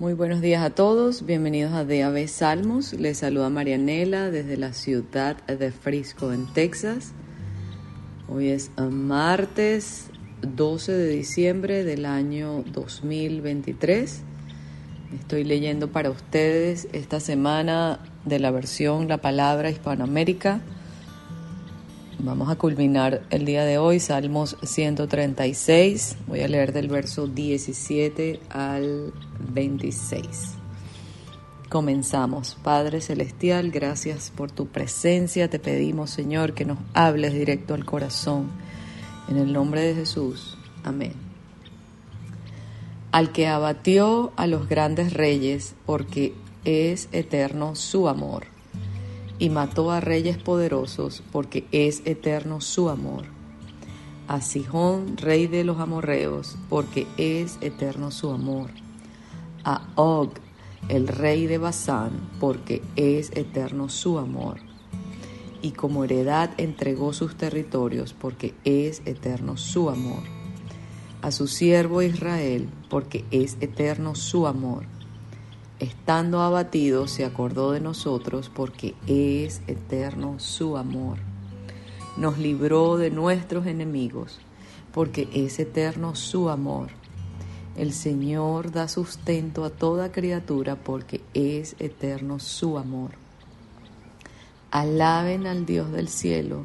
Muy buenos días a todos, bienvenidos a DAB Salmos. Les saluda Marianela desde la ciudad de Frisco, en Texas. Hoy es martes 12 de diciembre del año 2023. Estoy leyendo para ustedes esta semana de la versión La Palabra Hispanoamérica Vamos a culminar el día de hoy, Salmos 136. Voy a leer del verso 17 al 26. Comenzamos. Padre Celestial, gracias por tu presencia. Te pedimos, Señor, que nos hables directo al corazón. En el nombre de Jesús. Amén. Al que abatió a los grandes reyes, porque es eterno su amor y mató a reyes poderosos, porque es eterno su amor. A Sihón, rey de los amorreos, porque es eterno su amor. A Og, el rey de Basán, porque es eterno su amor. Y como heredad entregó sus territorios, porque es eterno su amor. A su siervo Israel, porque es eterno su amor estando abatido, se acordó de nosotros porque es eterno su amor. Nos libró de nuestros enemigos porque es eterno su amor. El Señor da sustento a toda criatura porque es eterno su amor. Alaben al Dios del cielo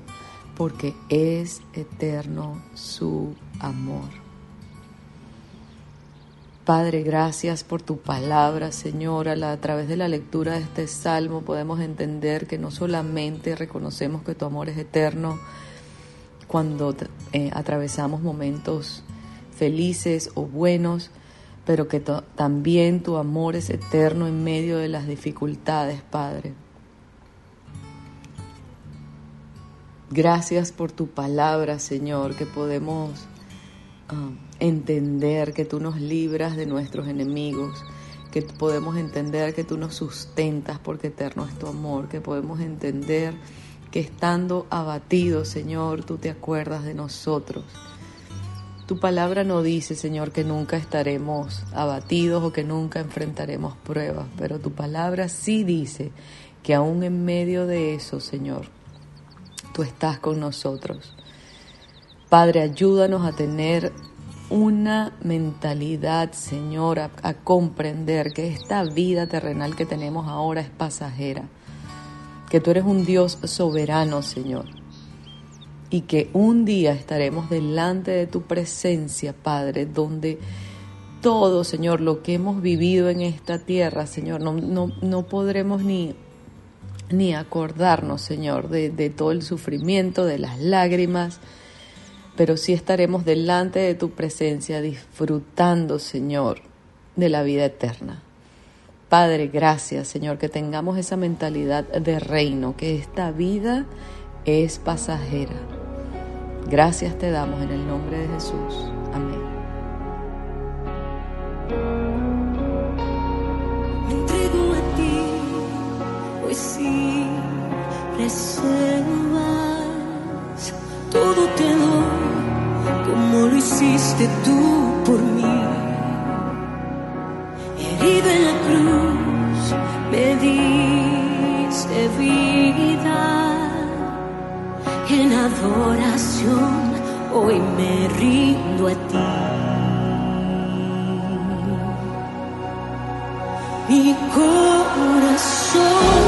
porque es eterno su amor. Padre, gracias por tu palabra, Señor. A, través de la lectura de este salmo podemos entender que no solamente reconocemos que tu amor es eterno cuando eh, atravesamos momentos felices o buenos, pero que también tu amor es eterno en medio de las dificultades, Padre. Gracias por tu palabra, Señor, que podemos Ah, entender que tú nos libras de nuestros enemigos, que podemos entender que tú nos sustentas porque eterno es tu amor, que podemos entender que estando abatidos, Señor, tú te acuerdas de nosotros. Tu palabra no dice, Señor, que nunca estaremos abatidos o que nunca enfrentaremos pruebas, pero tu palabra sí dice que aún en medio de eso, Señor, tú estás con nosotros. Padre, ayúdanos a tener una mentalidad, Señor, a, comprender que esta vida terrenal que tenemos ahora es pasajera, que tú eres un Dios soberano, Señor, y que un día estaremos delante de tu presencia, Padre, donde todo, Señor, lo que hemos vivido en esta tierra, Señor, no, no, no podremos ni, ni acordarnos, Señor, de, de todo el sufrimiento, de las lágrimas, pero sí estaremos delante de tu presencia disfrutando, Señor, de la vida eterna. Padre, gracias, Señor, que tengamos esa mentalidad de reino, que esta vida es pasajera. Gracias te damos en el nombre de Jesús. Amén. entrego a ti, pues sí, todo te doy lo hiciste tú por mí. Herida en la cruz, me diste vida. En adoración, hoy me rindo a ti. Mi corazón